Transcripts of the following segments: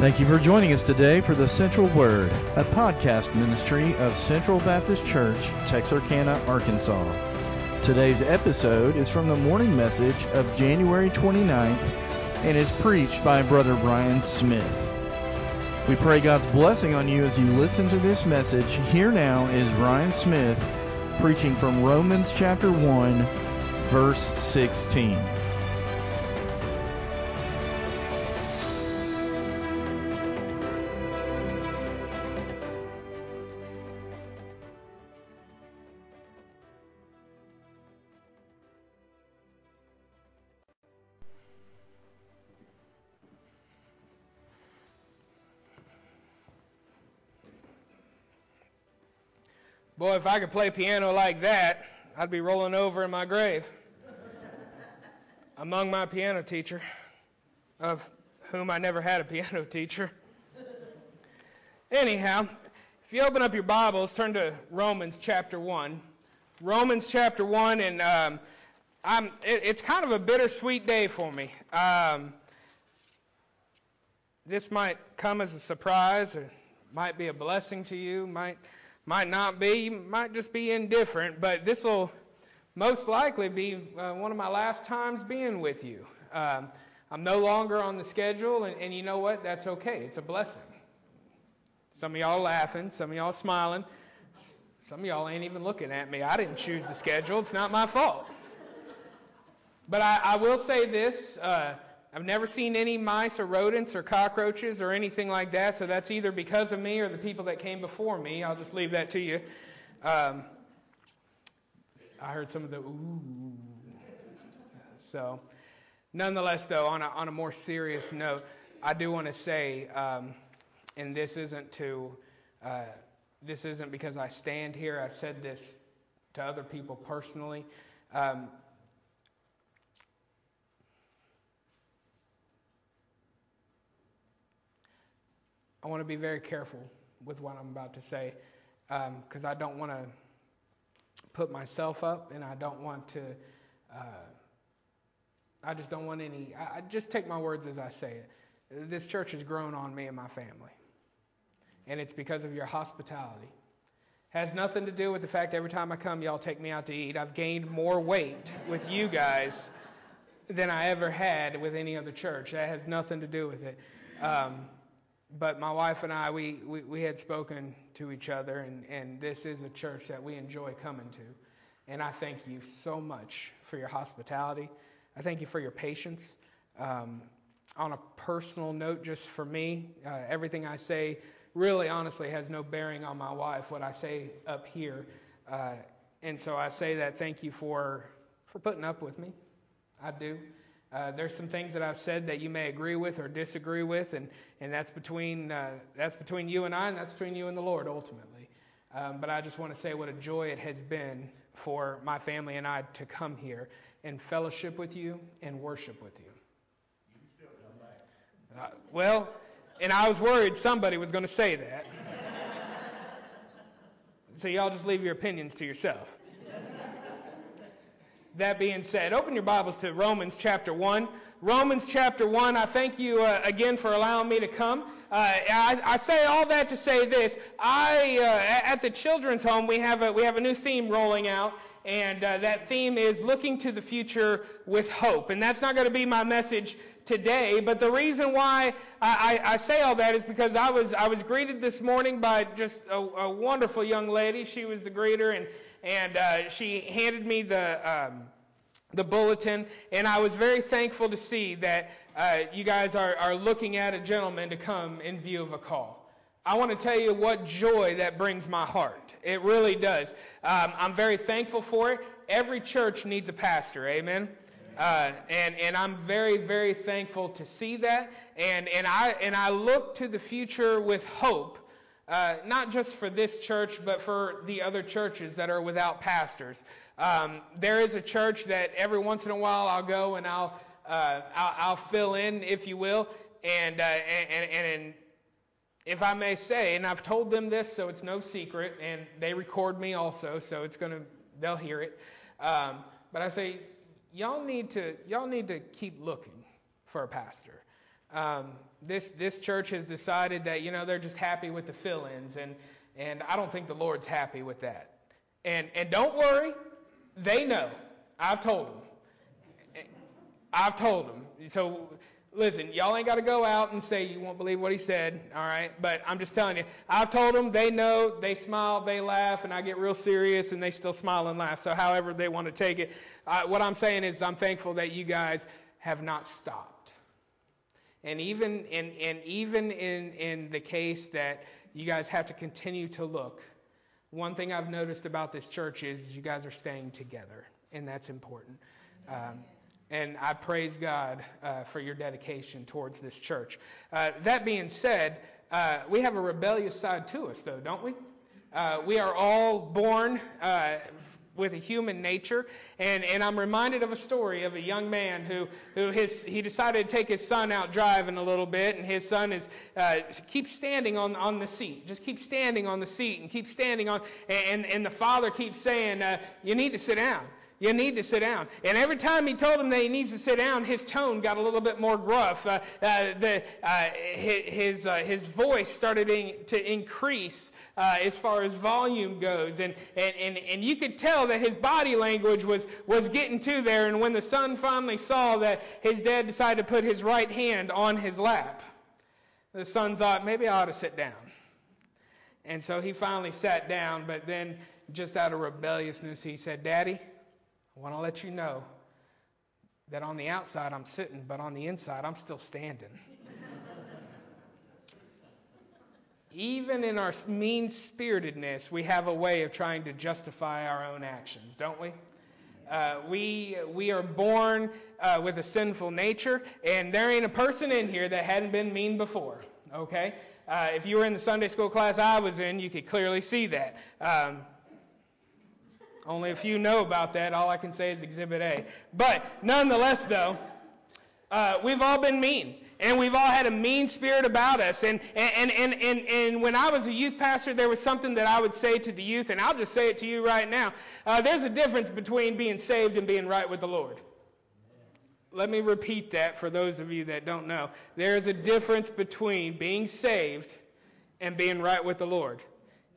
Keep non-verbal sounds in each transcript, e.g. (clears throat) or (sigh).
Thank you for joining us today for the Central Word, a podcast ministry of Central Baptist Church, Texarkana, Arkansas. Today's episode is from the morning message of January 29th and is preached by Brother Ryan Smith. We pray God's blessing on you as you listen to this message. Here now is Ryan Smith preaching from Romans chapter 1, verse 16. Boy, if I could play piano like that, I'd be rolling over in my grave. Among my piano teacher, of whom I never had a piano (laughs) teacher. Anyhow, if you open up your Bibles, turn to Romans chapter 1. Romans chapter 1, and um, I'm, it, it's kind of a bittersweet day for me. Um, this might come as a surprise, or might be a blessing to you, might might not be, might just be indifferent, but this will most likely be uh, one of my last times being with you. Um, I'm no longer on the schedule, and, and you know what? That's okay. It's a blessing. Some of y'all laughing, some of y'all smiling, some of y'all ain't even looking at me. I didn't choose the schedule. It's not my fault. But I, I will say this. Uh, I've never seen any mice or rodents or cockroaches or anything like that, so that's either because of me or the people that came before me. I'll just leave that to you. Um, I heard some of the ooh. So, nonetheless, though, on a, on a more serious note, I do want to say, um, and this isn't to, uh, this isn't because I stand here. I've said this to other people personally. Um, I want to be very careful with what I'm about to say because um, I don't want to put myself up and I don't want to, uh, I just don't want any, I, I just take my words as I say it. This church has grown on me and my family. And it's because of your hospitality. Has nothing to do with the fact every time I come, y'all take me out to eat. I've gained more weight with you guys than I ever had with any other church. That has nothing to do with it. Um, but my wife and I, we, we, we had spoken to each other, and, and this is a church that we enjoy coming to. And I thank you so much for your hospitality. I thank you for your patience. Um, on a personal note, just for me, uh, everything I say really honestly has no bearing on my wife, what I say up here. Uh, and so I say that thank you for, for putting up with me. I do. Uh, there's some things that I've said that you may agree with or disagree with, and, and that's between uh, that's between you and I, and that's between you and the Lord ultimately. Um, but I just want to say what a joy it has been for my family and I to come here and fellowship with you and worship with you. Uh, well, and I was worried somebody was going to say that. (laughs) so y'all just leave your opinions to yourself that being said, open your Bibles to Romans chapter 1. Romans chapter 1, I thank you uh, again for allowing me to come. Uh, I, I, say all that to say this. I, uh, at the children's home, we have a, we have a new theme rolling out, and uh, that theme is looking to the future with hope. And that's not going to be my message today, but the reason why I, I, I, say all that is because I was, I was greeted this morning by just a, a wonderful young lady. She was the greeter, and and uh, she handed me the um, the bulletin, and I was very thankful to see that uh, you guys are, are looking at a gentleman to come in view of a call. I want to tell you what joy that brings my heart. It really does. Um, I'm very thankful for it. Every church needs a pastor. Amen. Uh, and and I'm very very thankful to see that. And and I and I look to the future with hope uh, not just for this church, but for the other churches that are without pastors. Um, there is a church that every once in a while I'll go and I'll uh, I'll, I'll, fill in, if you will, and, uh, and, and and if I may say, and I've told them this, so it's no secret, and they record me also, so it's gonna they'll hear it. Um, but I say, y'all need to y'all need to keep looking for a pastor Um, this this church has decided that you know they're just happy with the fill-ins, and and I don't think the Lord's happy with that. And and don't worry, they know. I've told them. I've told them. So listen, y'all ain't got to go out and say you won't believe what he said, all right? But I'm just telling you, I've told them, they know, they smile, they laugh, and I get real serious, and they still smile and laugh. So however they want to take it, uh, what I'm saying is I'm thankful that you guys have not stopped. And even in, and even in, in the case that you guys have to continue to look, one thing I've noticed about this church is you guys are staying together, and that's important. Um, and I praise God uh, for your dedication towards this church. Uh, that being said, uh, we have a rebellious side to us, though, don't we? Uh, we are all born uh, with a human nature, and, and I'm reminded of a story of a young man who, who his, he decided to take his son out driving a little bit, and his son is uh, keeps standing on, on the seat, just keeps standing on the seat and keeps standing on, and, and the father keeps saying, "You need to sit down." You need to sit down. And every time he told him that he needs to sit down, his tone got a little bit more gruff. Uh, uh, the, uh, his, uh, his voice started in, to increase uh, as far as volume goes. And, and, and, and you could tell that his body language was, was getting to there. And when the son finally saw that his dad decided to put his right hand on his lap, the son thought, maybe I ought to sit down. And so he finally sat down, but then just out of rebelliousness, he said, Daddy, I want to let you know that on the outside I'm sitting, but on the inside I'm still standing. Even in our mean spiritedness, we have a way of trying to justify our own actions, don't we? Uh, we we are born uh, with a sinful nature, and there ain't a person in here that hadn't been mean before. Okay, uh, if you were in the Sunday school class I was in, you could clearly see that. Um, only a few know about that. All I can say is Exhibit A. But nonetheless, though, uh, we've all been mean. And we've all had a mean spirit about us. And, and, and, and, and when I was a youth pastor, there was something that I would say to the youth, and I'll just say it to you right now. Uh, there's a difference between being saved and being right with the Lord. Let me repeat that for those of you that don't know. There is a difference between being saved and being right with the Lord.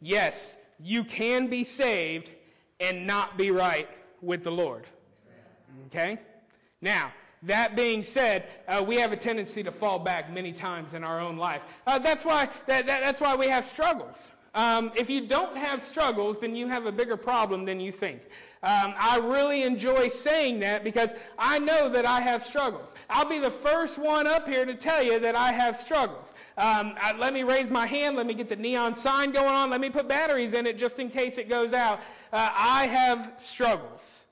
Yes, you can be saved and not be right with the Lord. Okay? Now, that being said, uh, we have a tendency to fall back many times in our own life. Uh, that's why that, that, that's why we have struggles. Um, if you don't have struggles, then you have a bigger problem than you think. Um, I really enjoy saying that because I know that I have struggles. I'll be the first one up here to tell you that I have struggles. Um, I, let me raise my hand. Let me get the neon sign going on. Let me put batteries in it just in case it goes out. Uh, I have struggles.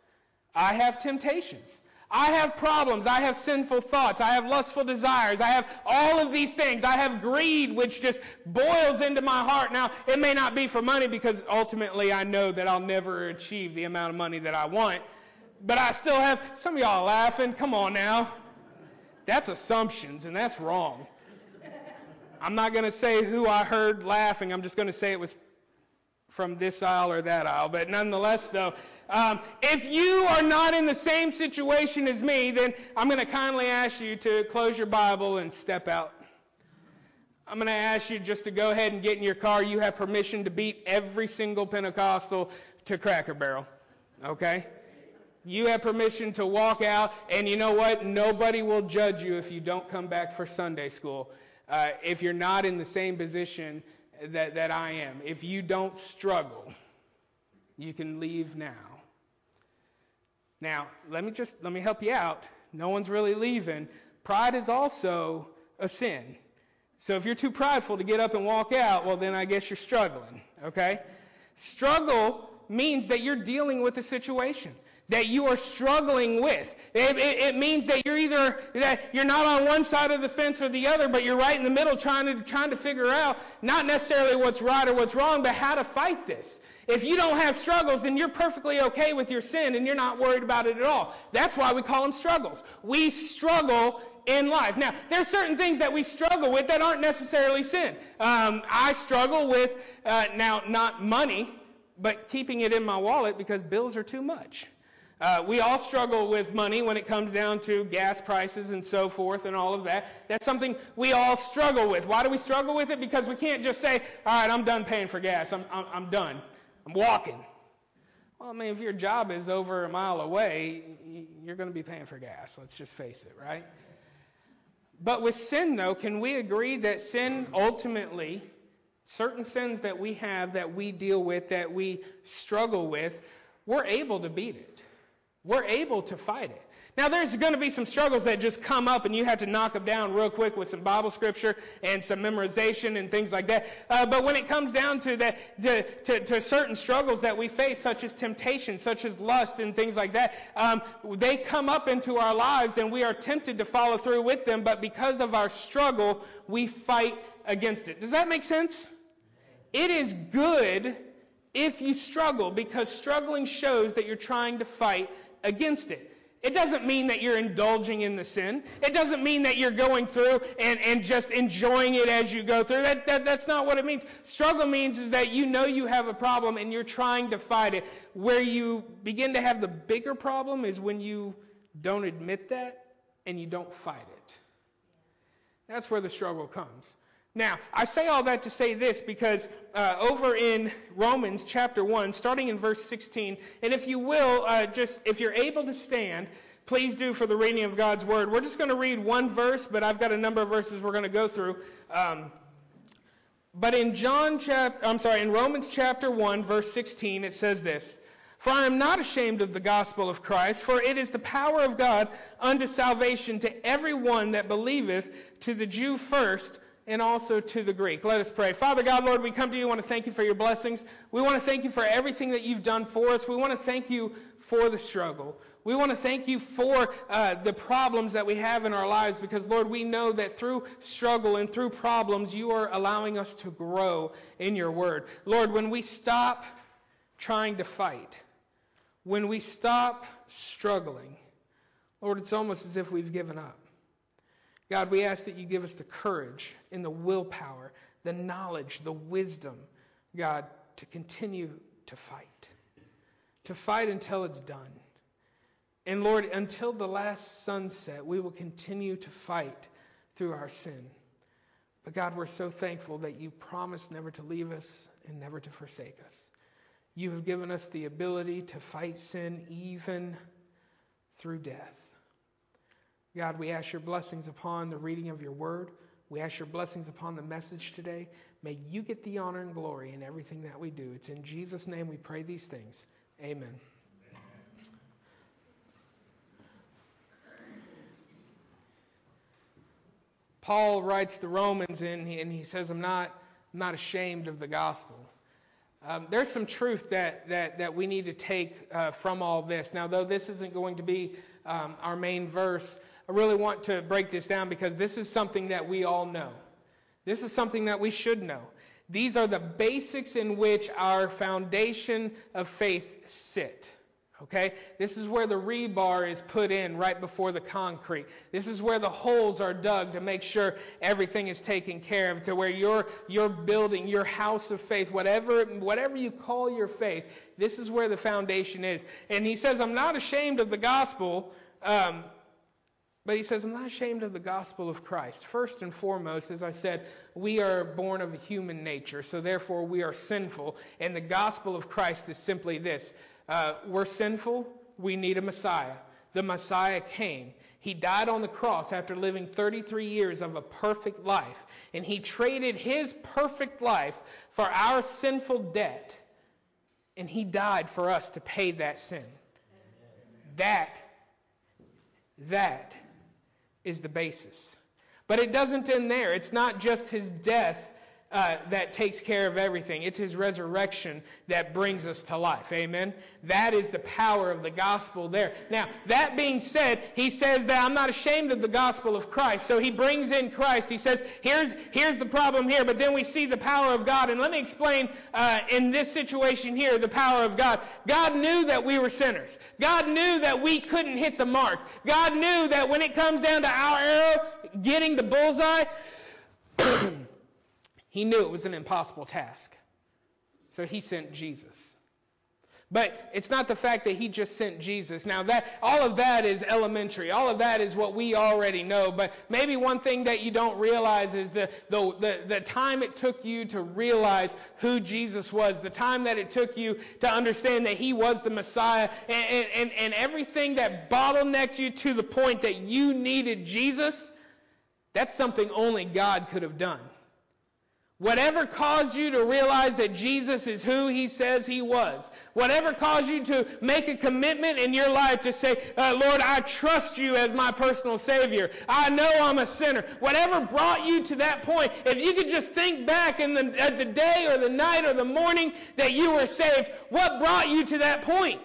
I have temptations. I have problems. I have sinful thoughts. I have lustful desires. I have all of these things. I have greed, which just boils into my heart. Now, it may not be for money because ultimately I know that I'll never achieve the amount of money that I want. But I still have, some of y'all laughing. Come on now. That's assumptions, and that's wrong. I'm not going to say who I heard laughing. I'm just going to say it was from this aisle or that aisle. But nonetheless, though, um, if you are not in the same situation as me, then I'm going to kindly ask you to close your Bible and step out. I'm going to ask you just to go ahead and get in your car. You have permission to beat every single Pentecostal to Cracker Barrel. Okay? You have permission to walk out, and you know what? Nobody will judge you if you don't come back for Sunday school. Uh, if you're not in the same position that, that I am. If you don't struggle, you can leave now. Now, let me just let me help you out. No one's really leaving. Pride is also a sin. So if you're too prideful to get up and walk out, well then I guess you're struggling, okay? Struggle means that you're dealing with a situation that you are struggling with. It, it, it, means that you're either that you're not on one side of the fence or the other, but you're right in the middle, trying to trying to figure out not necessarily what's right or what's wrong, but how to fight this. If you don't have struggles, then you're perfectly okay with your sin and you're not worried about it at all. That's why we call them struggles. We struggle in life. Now, there are certain things that we struggle with that aren't necessarily sin. Um, I struggle with uh, now not money, but keeping it in my wallet because bills are too much. Uh, we all struggle with money when it comes down to gas prices and so forth and all of that. That's something we all struggle with. Why do we struggle with it? Because we can't just say, all right, I'm done paying for gas. I'm, I'm, I'm done. I'm walking. Well, I mean, if your job is over a mile away, you're going to be paying for gas. Let's just face it, right? But with sin, though, can we agree that sin ultimately, certain sins that we have, that we deal with, that we struggle with, we're able to beat it? We're able to fight it. Now, there's going to be some struggles that just come up, and you have to knock them down real quick with some Bible scripture and some memorization and things like that. Uh, but when it comes down to that, to, to, to, certain struggles that we face, such as temptation, such as lust, and things like that, um, they come up into our lives, and we are tempted to follow through with them. But because of our struggle, we fight against it. Does that make sense? It is good if you struggle, because struggling shows that you're trying to fight against it. It doesn't mean that you're indulging in the sin. It doesn't mean that you're going through and, and just enjoying it as you go through. That, that, that's not what it means. Struggle means is that you know you have a problem and you're trying to fight it. Where you begin to have the bigger problem is when you don't admit that and you don't fight it. That's where the struggle comes. Now, I say all that to say this because uh, over in Romans chapter 1, starting in verse 16, and if you will, uh, just if you're able to stand, please do for the reading of God's word. We're just going to read one verse, but I've got a number of verses we're going to go through. Um, but in John chapter, I'm sorry, in Romans chapter 1, verse 16, it says this. For I am not ashamed of the gospel of Christ, for it is the power of God unto salvation to every one that believeth, to the Jew first, and also to the Greek. Let us pray. Father God, Lord, we come to you. We want to thank you for your blessings. We want to thank you for everything that you've done for us. We want to thank you for the struggle. We want to thank you for uh, the problems that we have in our lives because, Lord, we know that through struggle and through problems, you are allowing us to grow in your word. Lord, when we stop trying to fight, when we stop struggling, Lord, it's almost as if we've given up. God, we ask that you give us the courage and the willpower, the knowledge, the wisdom, God, to continue to fight. To fight until it's done. And Lord, until the last sunset, we will continue to fight through our sin. But God, we're so thankful that you promised never to leave us and never to forsake us. You have given us the ability to fight sin even through death. God, we ask your blessings upon the reading of your word. We ask your blessings upon the message today. May you get the honor and glory in everything that we do. It's in Jesus' name we pray these things. Amen. Paul writes the Romans and he, and he says, I'm not, I'm not ashamed of the gospel. Um, there's some truth that, that, that we need to take uh, from all this. Now, though this isn't going to be um, our main verse, I really want to break this down because this is something that we all know. This is something that we should know. These are the basics in which our foundation of faith sit. Okay? This is where the rebar is put in right before the concrete. This is where the holes are dug to make sure everything is taken care of, to where your, your building, your house of faith, whatever, whatever you call your faith, this is where the foundation is. And he says, I'm not ashamed of the gospel. Um, but he says, I'm not ashamed of the gospel of Christ. First and foremost, as I said, we are born of a human nature, so therefore we are sinful. And the gospel of Christ is simply this uh, we're sinful, we need a Messiah. The Messiah came. He died on the cross after living 33 years of a perfect life. And he traded his perfect life for our sinful debt. And he died for us to pay that sin. That, that is the basis. But it doesn't end there. It's not just his death uh, that takes care of everything. It's his resurrection that brings us to life. Amen. That is the power of the gospel there. Now, that being said, he says that I'm not ashamed of the gospel of Christ. So he brings in Christ. He says, here's, here's the problem here, but then we see the power of God. And let me explain uh, in this situation here the power of God. God knew that we were sinners. God knew that we couldn't hit the mark. God knew that when it comes down to our arrow getting the bullseye, (clears throat) He knew it was an impossible task. So he sent Jesus. But it's not the fact that he just sent Jesus. Now that all of that is elementary. All of that is what we already know. But maybe one thing that you don't realize is the, the, the, the time it took you to realize who Jesus was, the time that it took you to understand that he was the Messiah, and, and, and everything that bottlenecked you to the point that you needed Jesus, that's something only God could have done. Whatever caused you to realize that Jesus is who he says he was. Whatever caused you to make a commitment in your life to say, uh, Lord, I trust you as my personal Savior. I know I'm a sinner. Whatever brought you to that point, if you could just think back in the, at the day or the night or the morning that you were saved, what brought you to that point?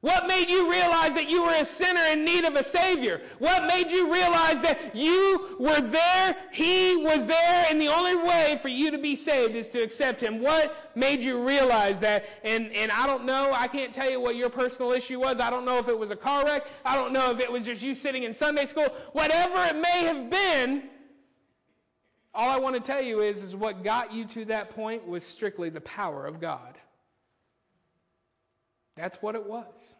What made you realize that you were a sinner in need of a Savior? What made you realize that you were there, He was there, and the only way for you to be saved is to accept Him? What made you realize that? And, and I don't know, I can't tell you what your personal issue was. I don't know if it was a car wreck. I don't know if it was just you sitting in Sunday school. Whatever it may have been, all I want to tell you is, is what got you to that point was strictly the power of God. That's what it was.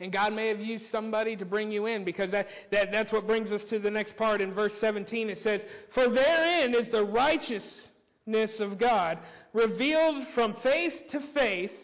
And God may have used somebody to bring you in because that, that, that's what brings us to the next part in verse 17. It says, For therein is the righteousness of God revealed from faith to faith,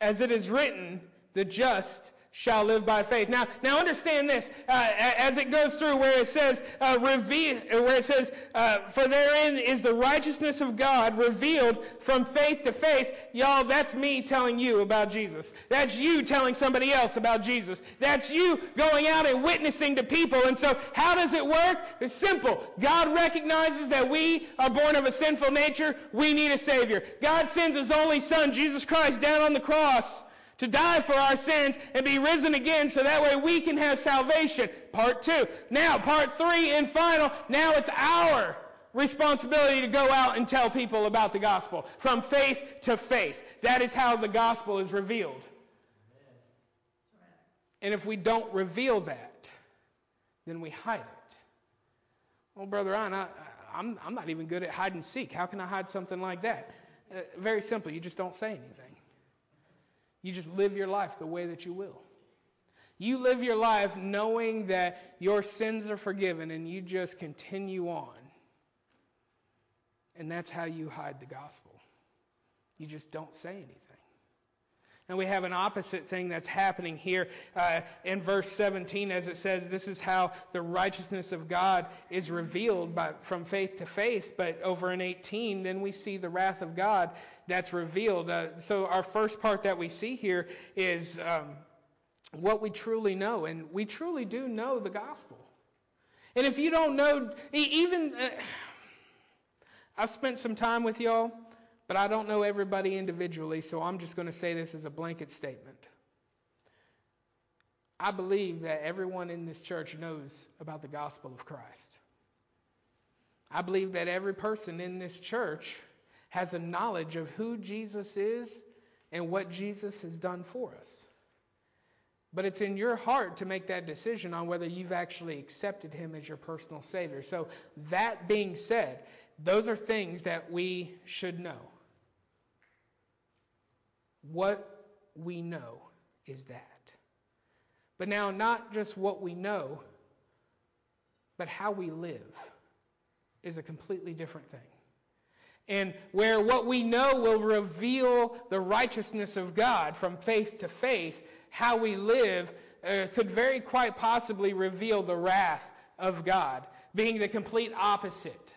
as it is written, the just shall live by faith. Now, now understand this uh, as it goes through where it says uh, reveal, where it says uh, for therein is the righteousness of God revealed from faith to faith. Y'all, that's me telling you about Jesus. That's you telling somebody else about Jesus. That's you going out and witnessing to people. And so, how does it work? It's simple. God recognizes that we are born of a sinful nature. We need a Savior. God sends His only Son, Jesus Christ, down on the cross to die for our sins and be risen again so that way we can have salvation. Part two. Now, part three and final. Now it's our responsibility to go out and tell people about the gospel from faith to faith. That is how the gospel is revealed. And if we don't reveal that, then we hide it. Well, Brother I, I'm, I'm not even good at hide and seek. How can I hide something like that? Uh, very simple. You just don't say anything. You just live your life the way that you will. You live your life knowing that your sins are forgiven and you just continue on. And that's how you hide the gospel. You just don't say anything. And we have an opposite thing that's happening here uh, in verse 17 as it says, This is how the righteousness of God is revealed by, from faith to faith. But over in 18, then we see the wrath of God that's revealed. Uh, so our first part that we see here is um, what we truly know. And we truly do know the gospel. And if you don't know, even. Uh, I've spent some time with y'all. But I don't know everybody individually, so I'm just going to say this as a blanket statement. I believe that everyone in this church knows about the gospel of Christ. I believe that every person in this church has a knowledge of who Jesus is and what Jesus has done for us. But it's in your heart to make that decision on whether you've actually accepted him as your personal Savior. So, that being said, those are things that we should know. What we know is that. But now, not just what we know, but how we live is a completely different thing. And where what we know will reveal the righteousness of God from faith to faith, how we live uh, could very quite possibly reveal the wrath of God, being the complete opposite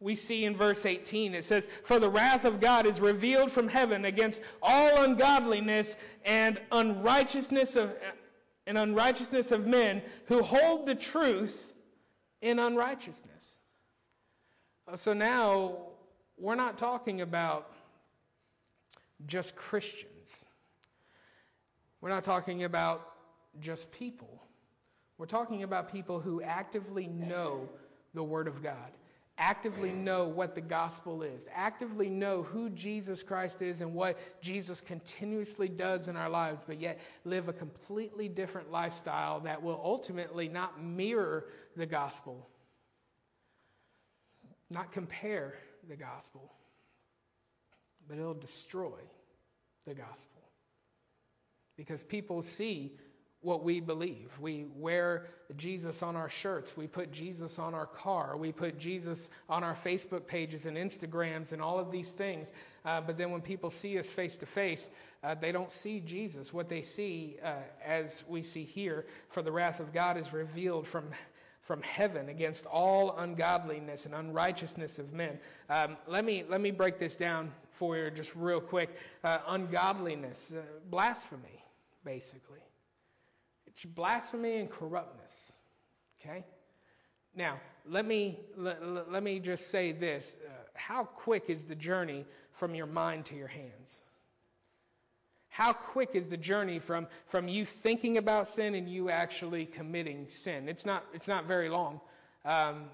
we see in verse 18 it says, For the wrath of God is revealed from heaven against all ungodliness and unrighteousness of and unrighteousness of men who hold the truth in unrighteousness. Uh, so now we're not talking about just Christians. We're not talking about just people. We're talking about people who actively know the Word of God actively know what the gospel is, actively know who Jesus Christ is and what Jesus continuously does in our lives, but yet live a completely different lifestyle that will ultimately not mirror the gospel, not compare the gospel, but it'll destroy the gospel. Because people see what we believe. We wear Jesus on our shirts. We put Jesus on our car. We put Jesus on our Facebook pages and Instagrams and all of these things. Uh, but then when people see us face to face, they don't see Jesus. What they see, uh, as we see here, for the wrath of God is revealed from from heaven against all ungodliness and unrighteousness of men. Um, let me let me break this down for you just real quick. Uh, ungodliness, uh, blasphemy, basically. It's blasphemy and corruptness. Okay. Now let me let, let me just say this: uh, How quick is the journey from your mind to your hands? How quick is the journey from, from you thinking about sin and you actually committing sin? It's not, it's not very long. Um,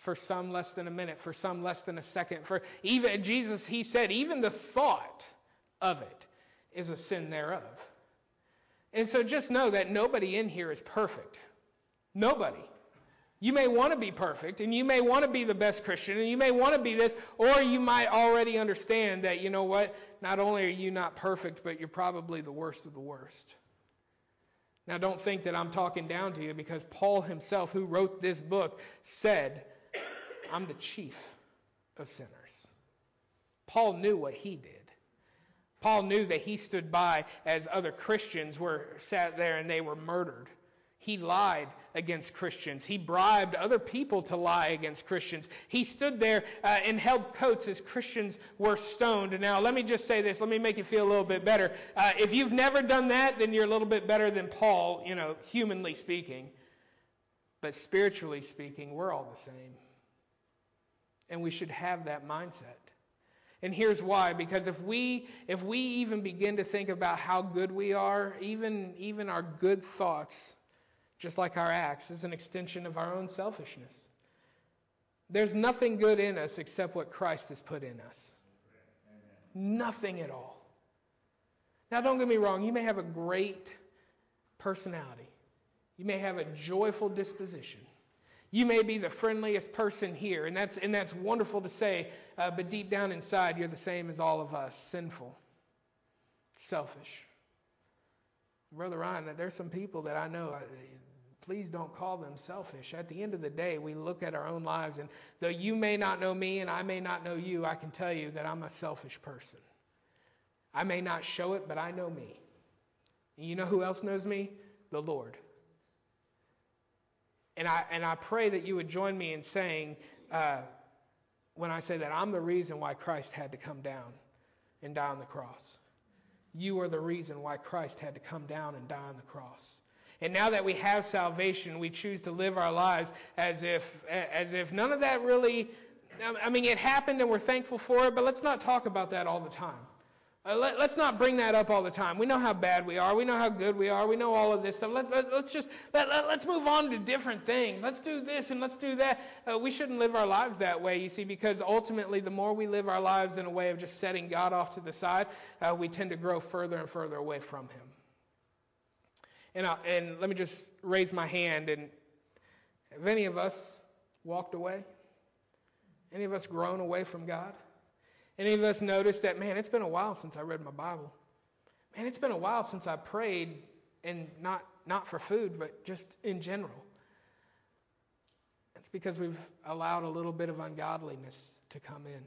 for some less than a minute, for some less than a second. For even Jesus, he said, even the thought of it is a sin thereof. And so just know that nobody in here is perfect. Nobody. You may want to be perfect, and you may want to be the best Christian, and you may want to be this, or you might already understand that, you know what, not only are you not perfect, but you're probably the worst of the worst. Now, don't think that I'm talking down to you because Paul himself, who wrote this book, said, I'm the chief of sinners. Paul knew what he did. Paul knew that he stood by as other Christians were sat there and they were murdered. He lied against Christians. He bribed other people to lie against Christians. He stood there uh, and held coats as Christians were stoned. Now, let me just say this. Let me make you feel a little bit better. Uh, if you've never done that, then you're a little bit better than Paul, you know, humanly speaking. But spiritually speaking, we're all the same. And we should have that mindset. And here's why because if we if we even begin to think about how good we are, even even our good thoughts just like our acts, is an extension of our own selfishness. There's nothing good in us except what Christ has put in us. Amen. Nothing at all. Now, don't get me wrong, you may have a great personality, you may have a joyful disposition. You may be the friendliest person here, and that's, and that's wonderful to say, uh, but deep down inside, you're the same as all of us sinful, selfish. Brother Ryan, there's some people that I know, please don't call them selfish. At the end of the day, we look at our own lives, and though you may not know me and I may not know you, I can tell you that I'm a selfish person. I may not show it, but I know me. And you know who else knows me? The Lord. And I, and I pray that you would join me in saying, uh, when I say that, I'm the reason why Christ had to come down and die on the cross. You are the reason why Christ had to come down and die on the cross. And now that we have salvation, we choose to live our lives as if, as if none of that really, I mean, it happened and we're thankful for it, but let's not talk about that all the time. Uh, let, us not bring that up all the time. We know how bad we are. We know how good we are. We know all of this stuff. Let, us let, just let, us move on to different things. Let's do this and let's do that. Uh, we shouldn't live our lives that way, you see, because ultimately, the more we live our lives in a way of just setting God off to the side, uh, we tend to grow further and further away from Him. And, I, and let me just raise my hand. And have any of us walked away? Any of us grown away from God? Any of us noticed that, man, it's been a while since I read my Bible? Man, it's been a while since I prayed, and not, not for food, but just in general. It's because we've allowed a little bit of ungodliness to come in.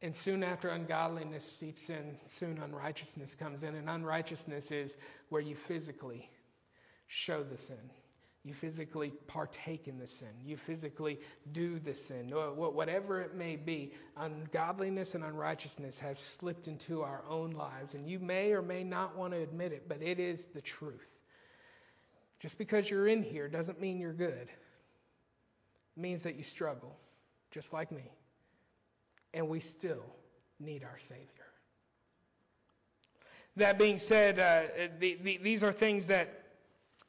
And soon after ungodliness seeps in, soon unrighteousness comes in. And unrighteousness is where you physically show the sin. You physically partake in the sin. You physically do the sin. Whatever it may be, ungodliness and unrighteousness have slipped into our own lives. And you may or may not want to admit it, but it is the truth. Just because you're in here doesn't mean you're good. It means that you struggle, just like me and we still need our Savior. That being said, uh, the, the, these are things that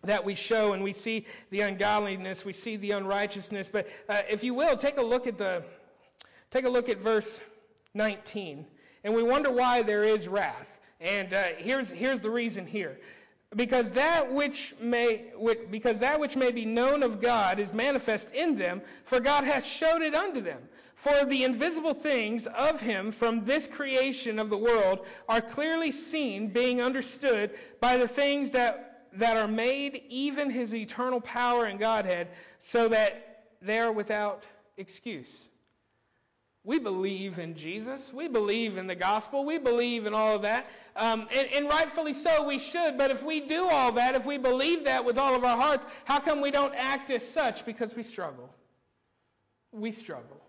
that we show, and we see the ungodliness, we see the unrighteousness. But uh, if you will, take a look at the take a look at verse 19, and we wonder why there is wrath. And uh, here's here's the reason here because that which may because that which may be known of God is manifest in them for God hath showed it unto them For the invisible things of him from this creation of the world are clearly seen, being understood by the things that, that are made, even his eternal power and Godhead, so that they are without excuse. We believe in Jesus. We believe in the gospel. We believe in all of that. Um, and, and rightfully so, we should. But if we do all that, if we believe that with all of our hearts, how come we don't act as such? Because we struggle. We struggle.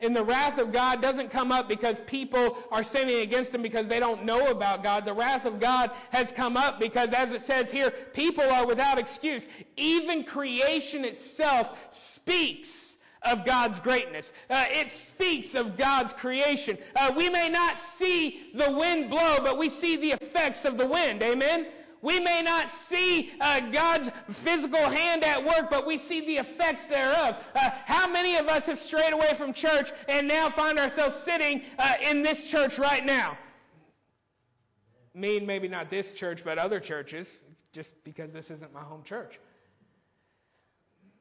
And the wrath of God doesn't come up because people are sinning against Him because they don't know about God. The wrath of God has come up because, as it says here, people are without excuse. Even creation itself speaks of God's greatness. Uh, it speaks of God's creation. Uh, we may not see the wind blow, but we see the effects of the wind. Amen? We may not see uh, God's physical hand at work, but we see the effects thereof. Uh, how many of us have strayed away from church and now find ourselves sitting uh, in this church right now? Me, maybe not this church, but other churches, just because this isn't my home church.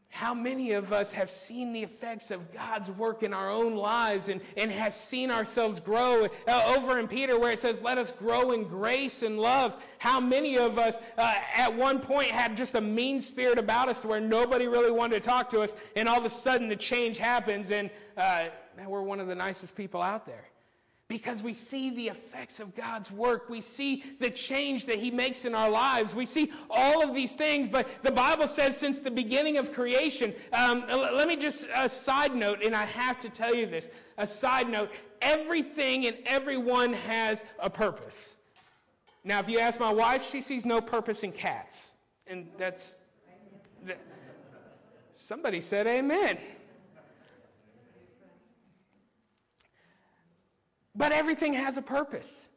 How many of us have seen the effects of God's work in our own lives and, and has seen ourselves grow? Uh, over in Peter, where it says, Let us grow in grace and love. How many of us uh, at one point had just a mean spirit about us to where nobody really wanted to talk to us, and all of a sudden the change happens, and uh, man, we're one of the nicest people out there? Because we see the effects of God's work. We see the change that He makes in our lives. We see all of these things. But the Bible says since the beginning of creation, um, let me just, a side note, and I have to tell you this. A side note, everything and everyone has a purpose. Now, if you ask my wife, she sees no purpose in cats. And that's, that, somebody said amen. But everything has a purpose.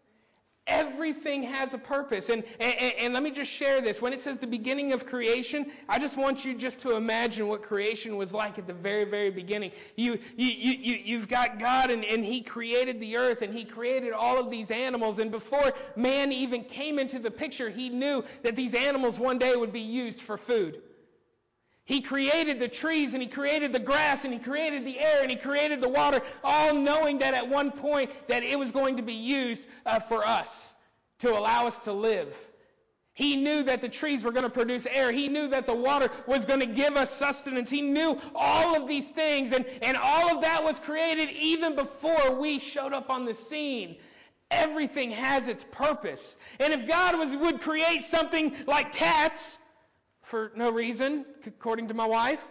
Everything has a purpose. And, and, and, let me just share this. When it says the beginning of creation, I just want you just to imagine what creation was like at the very, very beginning. You, you, you, you've got God and, and He created the earth and He created all of these animals. And before man even came into the picture, He knew that these animals one day would be used for food. He created the trees and he created the grass and he created the air and he created the water, all knowing that at one point that it was going to be used uh, for us to allow us to live. He knew that the trees were going to produce air. He knew that the water was going to give us sustenance. He knew all of these things and, and all of that was created even before we showed up on the scene. Everything has its purpose. And if God was, would create something like cats, for no reason, according to my wife.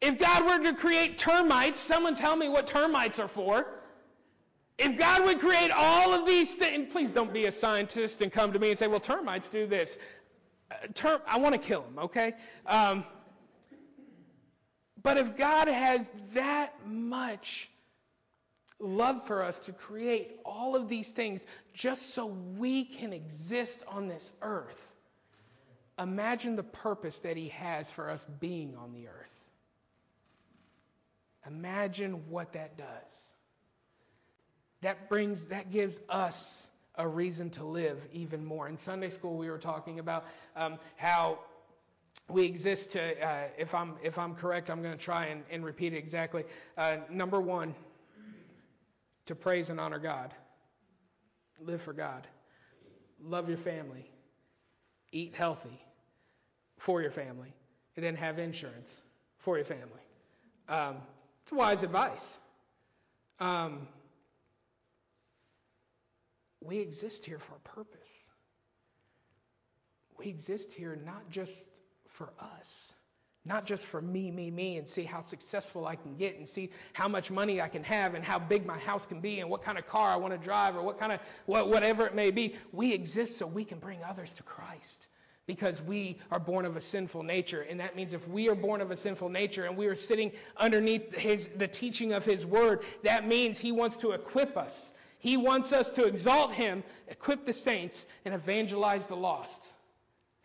If God were to create termites, someone tell me what termites are for. If God would create all of these things, please don't be a scientist and come to me and say, well, termites do this. Uh, I want to kill them, okay? Um, but if God has that much love for us to create all of these things just so we can exist on this earth, Imagine the purpose that He has for us being on the earth. Imagine what that does. That brings, that gives us a reason to live even more. In Sunday school, we were talking about um, how we exist to, uh, if I'm if I'm correct, I'm going to try and, and, repeat it exactly. Uh, number one, to praise and honor God. Live for God. Love your family. Eat healthy for your family, and then have insurance for your family. Um, it's wise advice. Um, we exist here for a purpose. We exist here not just for us, not just for me, me, me, and see how successful I can get and see how much money I can have and how big my house can be and what kind of car I want to drive or what kind of what, whatever it may be. We exist so we can bring others to Christ because we are born of a sinful nature. And that means if we are born of a sinful nature and we are sitting underneath his, the teaching of his word, that means he wants to equip us. He wants us to exalt him, equip the saints, and evangelize the lost.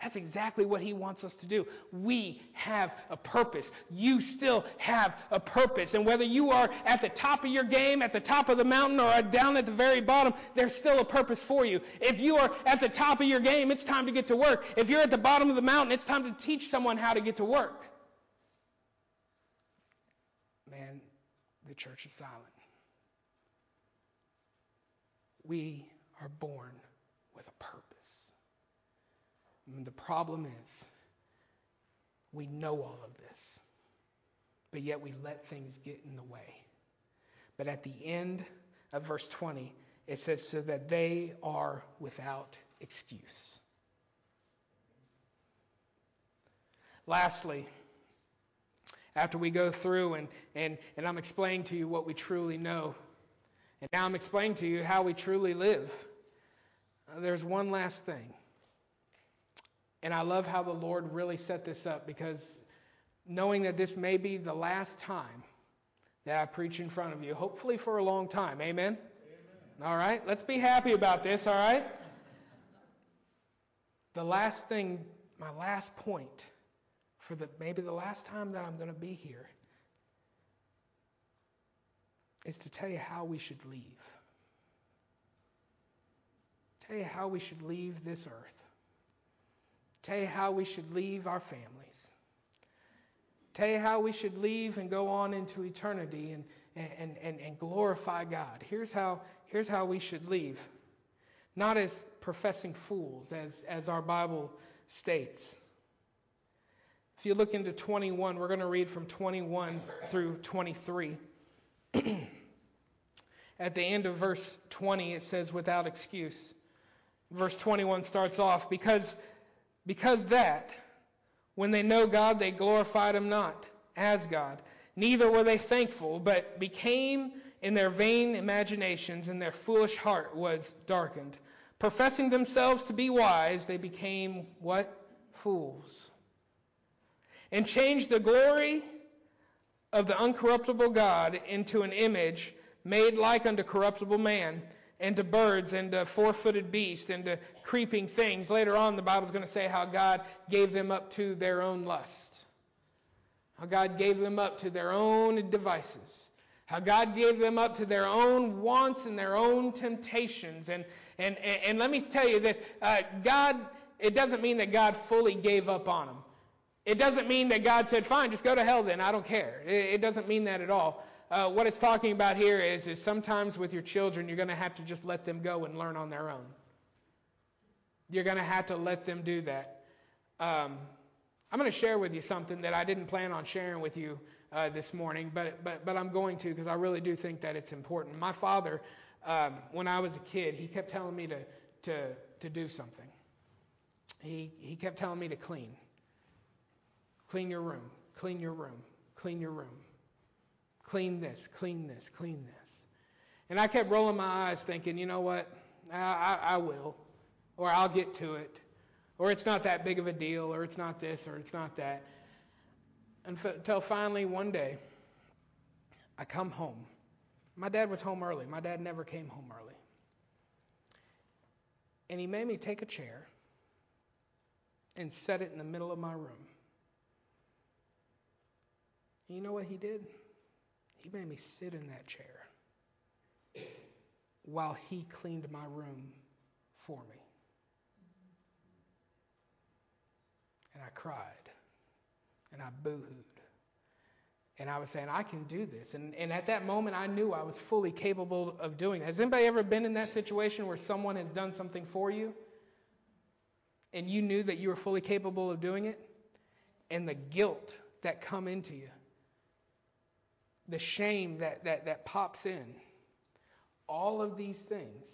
That's exactly what he wants us to do. We have a purpose. You still have a purpose. And whether you are at the top of your game, at the top of the mountain, or down at the very bottom, there's still a purpose for you. If you are at the top of your game, it's time to get to work. If you're at the bottom of the mountain, it's time to teach someone how to get to work. man, the church is silent. We are born with a purpose. And the problem is, we know all of this, but yet we let things get in the way. But at the end of verse 20, it says, so that they are without excuse. Lastly, after we go through and, and, and I'm explaining to you what we truly know, and now I'm explaining to you how we truly live, uh, there's one last thing. And I love how the Lord really set this up because knowing that this may be the last time that I preach in front of you, hopefully for a long time. Amen? Amen. All right, let's be happy about this, all right? The last thing, my last point for the maybe the last time that I'm going to be here is to tell you how we should leave. Tell you how we should leave this earth. Tell you how we should leave our families. Tell you how we should leave and go on into eternity and, and, and, and glorify God. Here's how, here's how we should leave. Not as professing fools, as, as our Bible states. If you look into 21, we're going to read from 21 through 23. (clears throat) At the end of verse 20, it says, without excuse. Verse 21 starts off, because, because that, when they know God, they glorified him not as God. Neither were they thankful, but became in their vain imaginations, and their foolish heart was darkened. Professing themselves to be wise, they became what? Fools and changed the glory of the uncorruptible God into an image made like unto corruptible man, and to birds, and to four footed beasts, and to creeping things. Later on, the Bible's going to say how God gave them up to their own lust. How God gave them up to their own devices. How God gave them up to their own wants and their own temptations. And, and, and, let me tell you this uh, God, it doesn't mean that God fully gave up on them. It doesn't mean that God said, fine, just go to hell then, I don't care. It, doesn't mean that at all. Uh, what it's talking about here is, is sometimes with your children, you're going to have to just let them go and learn on their own. You're going to have to let them do that. Um, I'm going to share with you something that I didn't plan on sharing with you uh, this morning, but, but, but I'm going to because I really do think that it's important. My father, um, when I was a kid, he kept telling me to, to, to do something. He, he kept telling me to clean. Clean your room, clean your room, clean your room. Clean this, clean this, clean this. And I kept rolling my eyes thinking, you know what? I, I, I will. Or I'll get to it. Or it's not that big of a deal. Or it's not this. Or it's not that. Until finally one day, I come home. My dad was home early. My dad never came home early. And he made me take a chair and set it in the middle of my room. You know what he did? He made me sit in that chair while he cleaned my room for me. And I cried and I boohooed. And I was saying, I can do this. And, and at that moment, I knew I was fully capable of doing that. Has anybody ever been in that situation where someone has done something for you and you knew that you were fully capable of doing it? And the guilt that come into you the shame that, that, that pops in, all of these things,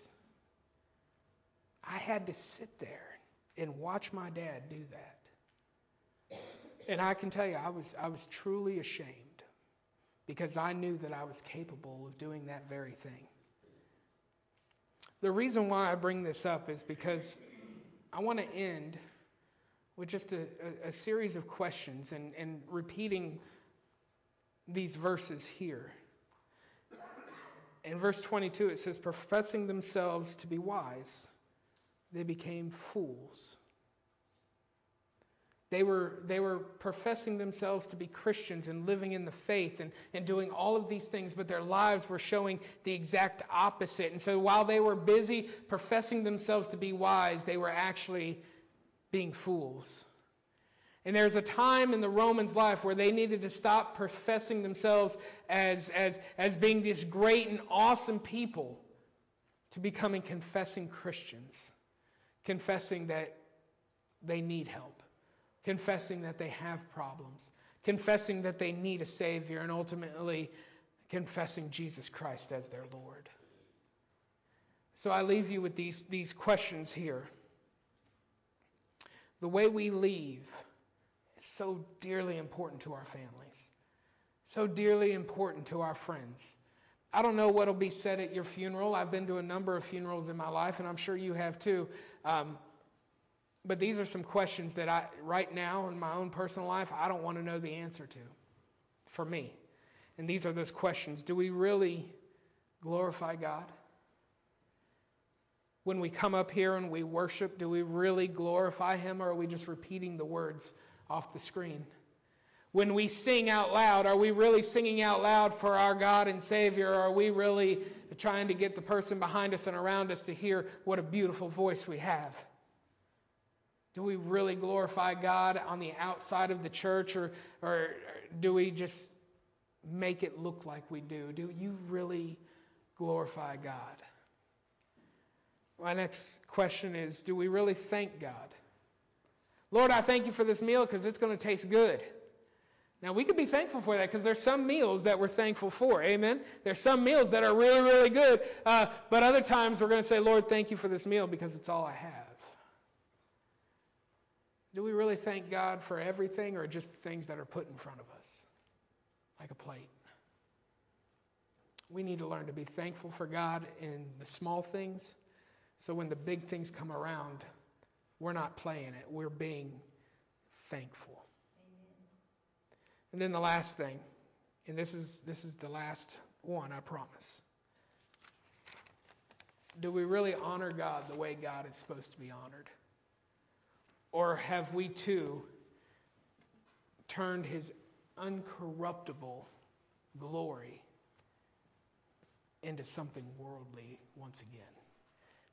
I had to sit there and watch my dad do that. And I can tell you, I was, I was truly ashamed because I knew that I was capable of doing that very thing. The reason why I bring this up is because I want to end with just a, a, a series of questions and, and repeating these verses here. In verse 22, it says, professing themselves to be wise, they became fools. They were, they were professing themselves to be Christians and living in the faith and, and doing all of these things, but their lives were showing the exact opposite. And so while they were busy professing themselves to be wise, they were actually being fools. And there's a time in the Romans' life where they needed to stop professing themselves as, as, as being this great and awesome people to becoming confessing Christians, confessing that they need help, confessing that they have problems, confessing that they need a Savior, and ultimately confessing Jesus Christ as their Lord. So I leave you with these, these questions here. The way we leave is so dearly important to our families, so dearly important to our friends. I don't know what will be said at your funeral. I've been to a number of funerals in my life, and I'm sure you have too. Um, but these are some questions that I, right now in my own personal life, I don't want to know the answer to for me. And these are those questions Do we really glorify God? When we come up here and we worship, do we really glorify Him or are we just repeating the words off the screen? When we sing out loud, are we really singing out loud for our God and Savior or are we really trying to get the person behind us and around us to hear what a beautiful voice we have? Do we really glorify God on the outside of the church or, or do we just make it look like we do? Do you really glorify God? My next question is Do we really thank God? Lord, I thank you for this meal because it's going to taste good. Now, we can be thankful for that because there's some meals that we're thankful for. Amen? There's some meals that are really, really good. Uh, but other times we're going to say, Lord, thank you for this meal because it's all I have. Do we really thank God for everything or just things that are put in front of us? Like a plate. We need to learn to be thankful for God in the small things so when the big things come around, we're not playing it, we're being thankful. Amen. And then the last thing, and this is this is the last one, I promise. Do we really honor God the way God is supposed to be honored? Or have we too turned his uncorruptible glory into something worldly once again?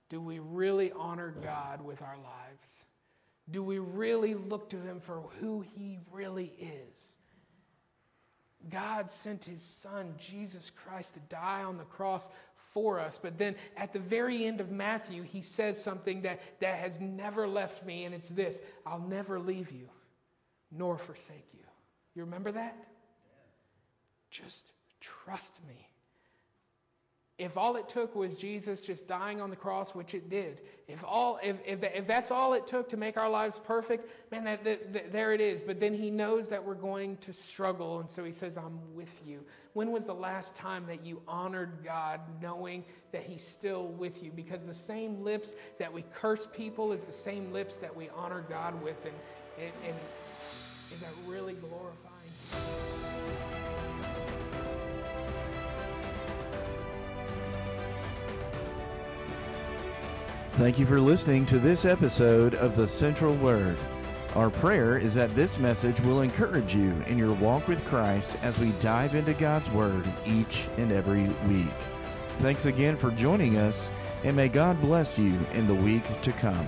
Do we really honor God with our lives? Do we really look to Him for who He really is? God sent His Son, Jesus Christ, to die on the cross for us. But then at the very end of Matthew, He says something that, that has never left me, and it's this I'll never leave you nor forsake you. You remember that? Just trust me. If all it took was Jesus just dying on the cross, which it did, if all if if, if that's all it took to make our lives perfect, man, that, that, that, there it is. But then He knows that we're going to struggle, and so He says, "I'm with you." When was the last time that you honored God, knowing that He's still with you? Because the same lips that we curse people is the same lips that we honor God with, and and, and is that really glorifying? Thank you for listening to this episode of the Central Word. Our prayer is that this message will encourage you in your walk with Christ as we dive into God's Word each and every week. Thanks again for joining us, and may God bless you in the week to come.